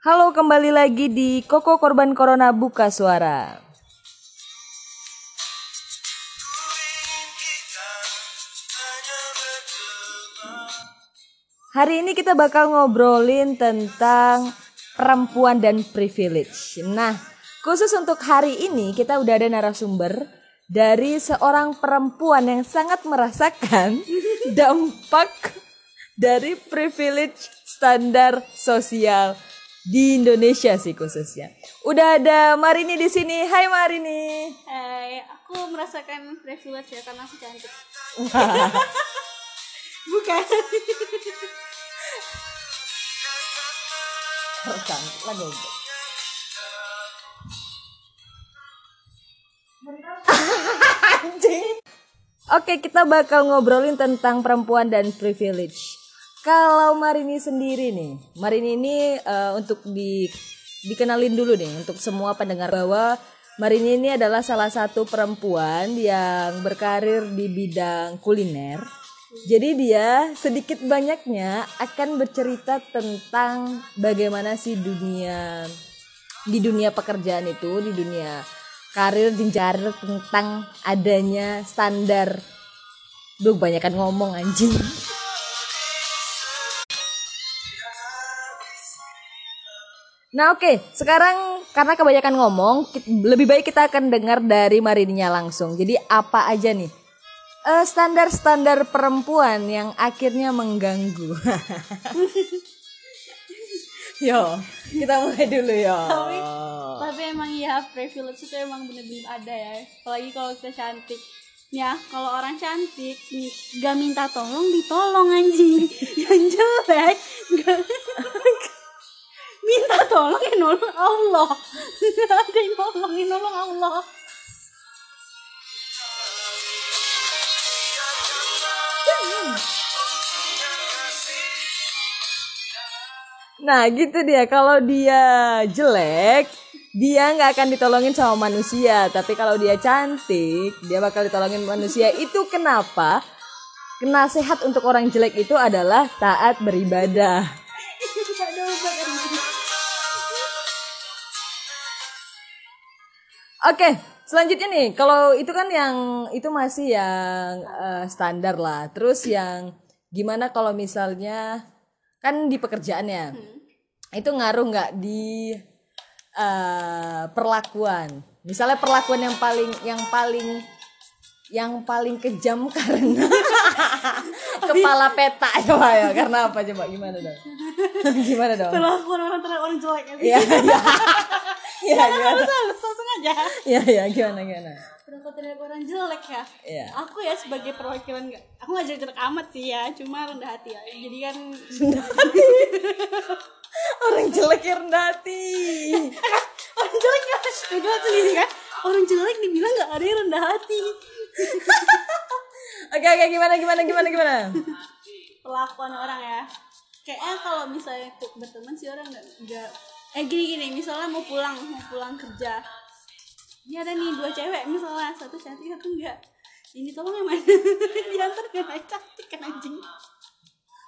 Halo, kembali lagi di Koko Korban Corona Buka Suara. Hari ini kita bakal ngobrolin tentang perempuan dan privilege. Nah, khusus untuk hari ini kita udah ada narasumber dari seorang perempuan yang sangat merasakan dampak dari privilege standar sosial di Indonesia sih khususnya. Udah ada Marini di sini. Hai Marini. Hai, aku merasakan privilege ya karena aku cantik. Bukan. goblok. Anjing. Oke, kita bakal ngobrolin tentang perempuan dan privilege. Kalau Marini sendiri nih, Marini ini eh, untuk di dikenalin dulu nih untuk semua pendengar bahwa Marini ini adalah salah satu perempuan yang berkarir di bidang kuliner. Jadi dia sedikit banyaknya akan bercerita tentang bagaimana sih dunia di dunia pekerjaan itu, di dunia karir jenjang karir tentang adanya standar. Duh, banyakan ngomong anjing. Nah oke, sekarang karena kebanyakan ngomong, lebih baik kita akan dengar dari Marininya langsung. Jadi apa aja nih eh, standar-standar perempuan yang akhirnya mengganggu? yo, kita mulai dulu yo. Tapi, tapi emang ya privilege itu emang bener-bener ada ya. Apalagi kalau kita cantik. Ya, kalau orang cantik gak minta tolong ditolong anjing. Yang jelek gak tolong ya nolong Allah. Gak ada yang nolongin nolong Allah. Nah gitu dia, kalau dia jelek, dia nggak akan ditolongin sama manusia. Tapi kalau dia cantik, dia bakal ditolongin manusia. Itu kenapa? Nasihat untuk orang jelek itu adalah taat beribadah. Oke, selanjutnya nih, kalau itu kan yang itu masih yang eh, standar lah. Terus yang gimana kalau misalnya kan di pekerjaannya itu ngaruh nggak di eh, perlakuan? Misalnya perlakuan yang paling yang paling yang paling kejam karena kepala peta coba ya karena apa coba gimana dong gimana dong Perlakuan orang terhadap orang jelek ya. ya ya ya gimana langsung aja. ya ya gimana gimana Perlakuan terhadap orang jelek ya. Iya. Aku ya sebagai perwakilan nggak, aku nggak jelek amat sih ya, cuma rendah hati ya. Jadi kan orang jelek yang rendah hati orang jelek ya, beda sendiri kan. Orang jelek dibilang nggak ada yang rendah hati. oke oke gimana gimana gimana gimana Perlakuan orang ya. Kayaknya kalau misalnya berteman sih orang nggak eh gini gini. Misalnya mau pulang mau pulang kerja. Ini ada nih dua cewek misalnya. Satu cantik satu enggak. Ini tolong yang mana? Diantar kan cantik kan anjing?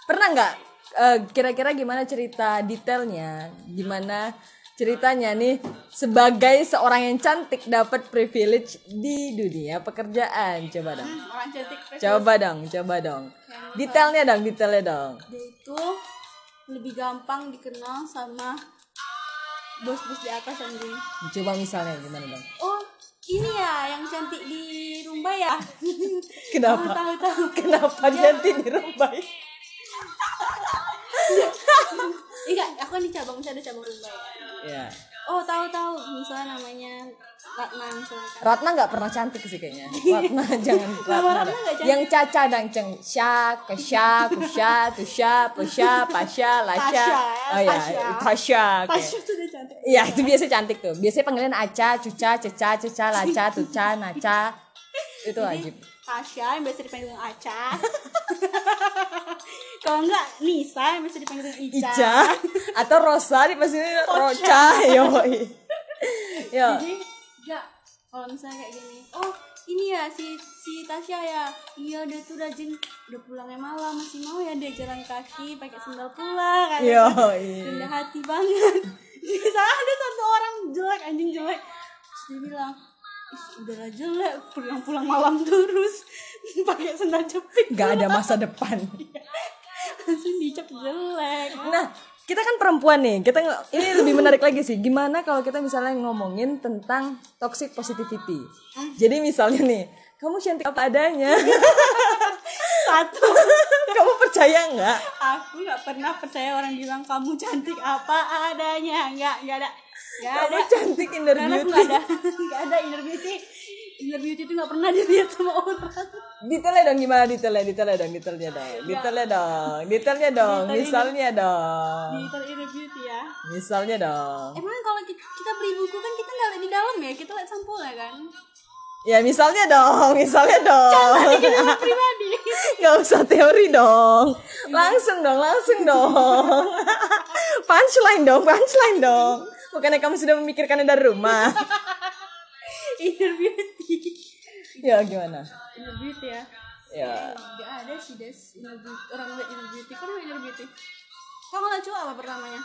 Pernah nggak eh, kira-kira gimana cerita detailnya? Gimana ceritanya nih sebagai seorang yang cantik dapat privilege di dunia pekerjaan? Coba dong. Orang cantik coba dong coba dong. Detailnya dong detailnya dong. Dia itu lebih gampang dikenal sama bos-bos di atas anjing. coba misalnya gimana dong Oh, ini ya yang cantik di Rumba ya? kenapa Oh, tahu tahu. kenapa cantik di rumah Iya, aku di cabang misalnya ada cabang Rumba ya. ya Oh, tahu tahu. Misalnya namanya Ratna misalnya kan. Ratna nggak pernah cantik sih kayaknya. Ratna jangan Ratna. Ratna cantik. Yang caca dan ceng sya, kesya, kusya, tusya, pusya, pasya, lasya. Ya, Oh ya, Tasya. Tasya. oke. Tasya tuh dia cantik. Iya, itu biasa cantik tuh. Biasanya panggilan aca, cuca, ceca, ceca, laca, tuca, naca. Itu wajib. Tasya yang biasa dipanggil Aca. Kalau enggak Nisa yang biasa dipanggil Ica. Ica atau Rosa di pasti Roca. Yo. Yo. Jadi enggak kalau misalnya kayak gini, oh ini ya si si Tasya ya iya dia tuh rajin udah pulangnya malam masih mau ya dia jalan kaki pakai sendal pulang kan Yo, iya. rendah hati banget misalnya ada satu orang jelek anjing jelek. Terus dia bilang udahlah jelek pulang-pulang malam terus. Pakai sendal jepit. Nggak ada masa depan. Langsung dicap jelek. Nah kita kan perempuan nih. Kita ini lebih menarik lagi sih. Gimana kalau kita misalnya ngomongin tentang toxic positivity? Jadi misalnya nih kamu cantik apa adanya satu. Kamu percaya nggak? Aku nggak pernah percaya orang bilang kamu cantik apa adanya? Nggak nggak ada. Nggak ada. cantik inner karena beauty. nggak ada. Nggak ada inner beauty. Inner beauty itu nggak pernah dilihat sama orang. Detailnya dong gimana detailnya? Detailnya dong detailnya dong. Detailnya dong detailnya dong misalnya dong. Digital inner beauty ya. Misalnya dong. Emang kalau kita, kita beli buku kan kita nggak lihat di dalam ya? Kita lihat sampulnya kan ya misalnya dong misalnya dong. Pribadi. Nggak usah teori dong. Langsung dong langsung dong. Punchline dong punchline dong. Bukannya kamu sudah memikirkannya dari rumah? Inner beauty. Ya gimana? Inner beauty ya. Ya. Nggak ada sih des. Inner beauty. Orang lihat inner beauty. Kan inner beauty? Kamu lah coba apa pertamanya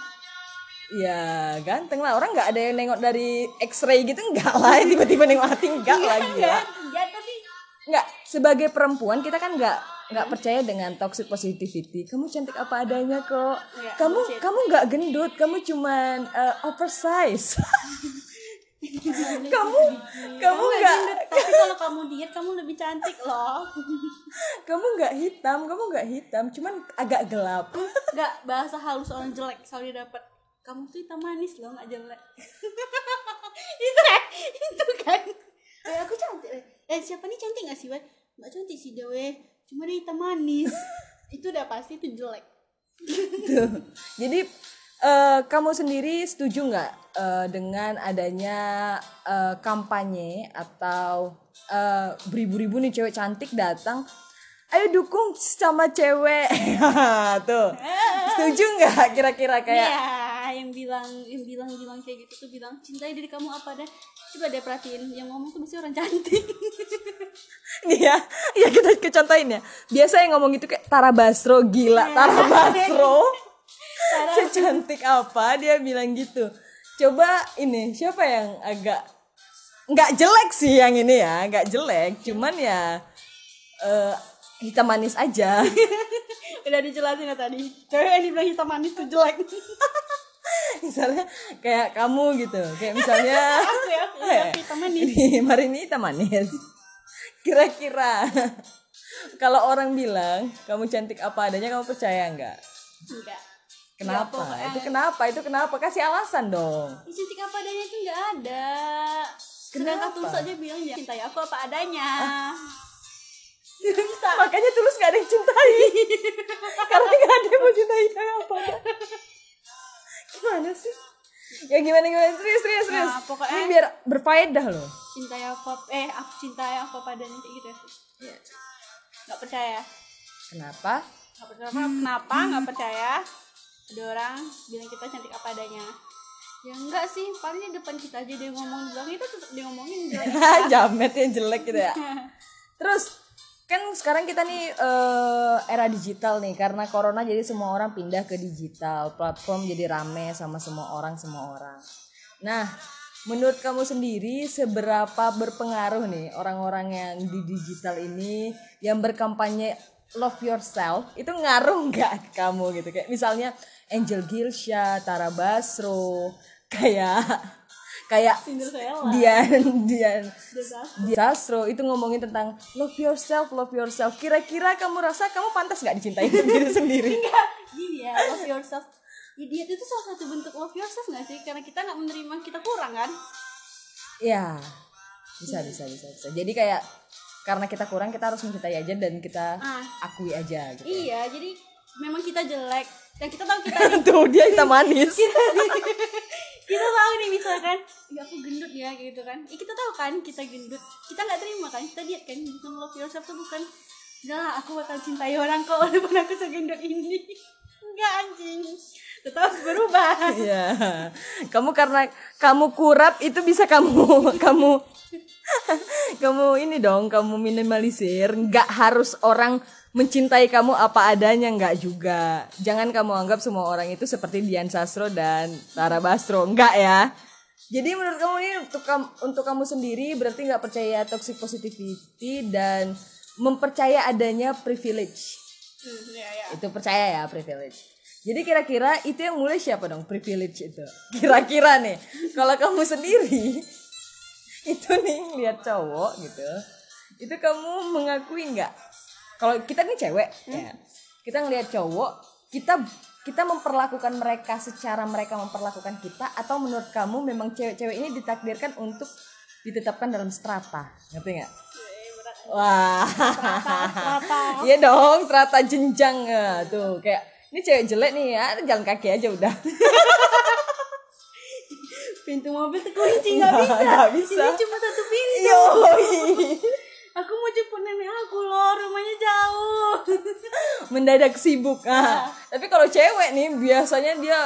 ya ganteng lah. Orang nggak ada yang nengok dari X-ray gitu enggak lah. Tiba-tiba nengok hati enggak lagi ya ya tapi nggak sebagai perempuan kita kan nggak nggak percaya dengan toxic positivity. Kamu cantik apa adanya kok. Iya, kamu bullshit. kamu nggak gendut kamu cuman uh, oversize. Kamu kamu nggak tapi kalau kamu diet kamu lebih cantik loh. Kamu nggak hitam kamu nggak hitam cuman agak gelap. Nggak bahasa halus orang jelek selalu dapat kamu tuh hitam manis loh nggak jelek. Itu kan itu kan. Eh, aku cantik eh. eh siapa nih cantik nggak sih Weh? nggak cantik sih dewe cuma dia hitam manis. Itu udah pasti itu jelek. Tuh. jadi eh, kamu sendiri setuju nggak eh, dengan adanya eh, kampanye atau eh, beribu-ribu nih cewek cantik datang ayo dukung sama cewek. Tuh. Setuju nggak kira-kira kayak Iya, yang bilang yang bilang bilang kayak gitu tuh bilang cintai diri kamu apa deh coba deh perhatiin yang ngomong tuh pasti orang cantik Iya, iya kita kecontohin ya. Biasa yang ngomong gitu kayak Tara Basro gila, Tara Basro. Secantik apa dia bilang gitu. Coba ini siapa yang agak nggak jelek sih yang ini ya, nggak jelek, cuman ya eh hitam manis aja. udah dijelasin ya tadi cewek yang dibilang hitam manis tuh jelek misalnya kayak kamu gitu, kayak misalnya aku ya aku ya, aku hitam manis Ini Marini hitam manis. Kira-kira kalau orang bilang kamu cantik apa adanya kamu percaya nggak? enggak Kenapa? pokoknya- itu kenapa? Itu kenapa? Kasih alasan dong. Cantik apa adanya itu nggak ada sedangkan Kenapa? tulus aja bilang ya cintai aku apa adanya Makanya tulus gak ada yang cintai. Karena gak ada yang mau cintai apa. Gimana sih? Ya gimana gimana serius serius serius. Nah, pokoknya- Ini biar berfaedah loh. cintai aku apa- eh aku cintai aku apa adanya kayak gitu ya nggak percaya Kenapa? nggak percaya kenapa nggak percaya ada orang bilang kita cantik apa adanya ya enggak sih palingnya depan kita aja dia ngomong bilang itu tetap dia ngomongin jelek Jamet yang jelek gitu ya. Terus kan sekarang kita nih eh, era digital nih karena corona jadi semua orang pindah ke digital platform jadi rame sama semua orang semua orang. Nah, menurut kamu sendiri seberapa berpengaruh nih orang-orang yang di digital ini yang berkampanye love yourself itu ngaruh nggak kamu gitu kayak misalnya Angel Gilsha, Tara Basro, kayak kayak Cinderella Dian Dian Sastro itu ngomongin tentang love yourself, love yourself. Kira-kira kamu rasa kamu pantas nggak dicintai diri sendiri? gini ya love yourself ya, diet itu salah satu bentuk love yourself nggak sih karena kita nggak menerima kita kurang kan Ya, bisa bisa bisa bisa. Jadi kayak karena kita kurang kita harus mencintai aja dan kita Ah. akui aja gitu. iya jadi memang kita jelek dan kita tahu kita Tuh dia hitam manis. kita tahu nih misalkan. Ya aku gendut ya gitu kan. Ya, kita tahu kan kita gendut. Kita nggak terima kan. Kita diet kan bukan love yourself tuh bukan enggak lah aku bakal cintai orang kok walaupun aku segendut ini. Enggak anjing. Tetap harus berubah. Iya. Kamu karena kamu kurap itu bisa kamu kamu kamu ini dong kamu minimalisir. Nggak harus orang mencintai kamu apa adanya nggak juga. Jangan kamu anggap semua orang itu seperti Dian Sastro dan Tara Basro, enggak ya. Jadi menurut kamu ini untuk kamu, untuk kamu sendiri berarti nggak percaya toxic positivity dan mempercaya adanya privilege. Hmm, ya, ya. Itu percaya ya privilege. Jadi kira-kira itu yang mulai siapa dong privilege itu? Kira-kira nih kalau kamu sendiri itu nih lihat cowok gitu, itu kamu mengakui nggak? Kalau kita nih cewek ya, kita ngelihat cowok, kita kita memperlakukan mereka secara mereka memperlakukan kita atau menurut kamu memang cewek-cewek ini ditakdirkan untuk ditetapkan dalam strata, ngerti nggak? Wah, iya dong, strata jenjang ya. tuh kayak ini cewek jelek nih ya, jalan kaki aja udah. pintu mobil terkunci nggak bisa bisa. ini cuma satu pintu Yoi. Aku mau jemput nenek aku loh rumahnya jauh mendadak sibuk ah. Tapi kalau cewek nih biasanya dia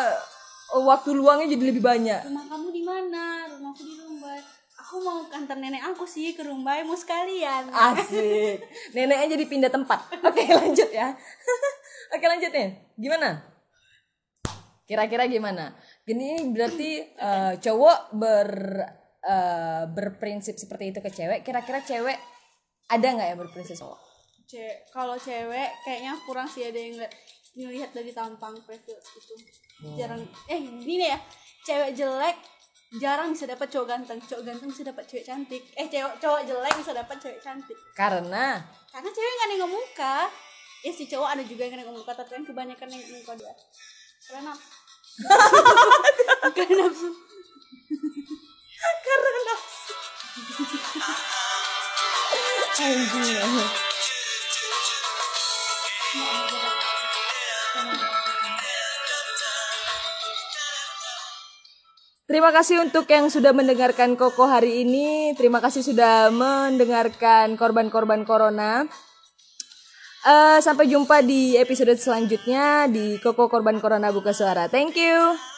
oh, waktu luangnya jadi lebih banyak. rumah kamu di mana rumahku di Rumbai aku mau kantor nenek aku sih ke Rumbai mau sekalian Asik. Neneknya jadi pindah tempat. Oke, lanjut ya. Oke, lanjut nih. Gimana? Kira-kira gimana? Gini berarti eh, cowok ber eh, berprinsip seperti itu ke cewek. Kira-kira cewek ada nggak yang berprinsip? Cowok? Ce kalau cewek kayaknya kurang sih ada yang ngeliat ngelihat dari tampang privilege itu. Jarang eh gini ya. Cewek jelek jarang bisa dapat cowok ganteng. Cowok ganteng bisa dapat cewek cantik. Eh cewek cowok jelek bisa dapat cewek cantik. Karena? Karena cewek nggak nengok muka. Ya si cowok ada juga yang nengok muka tapi kan kebanyakan nengok muka dia. Karena karena nafsu karena nafsu. Terima kasih untuk yang sudah mendengarkan Koko hari ini. Terima kasih sudah mendengarkan korban-korban corona. Eh, sampai jumpa di episode selanjutnya di Koko Korban Corona Buka Suara. Thank you.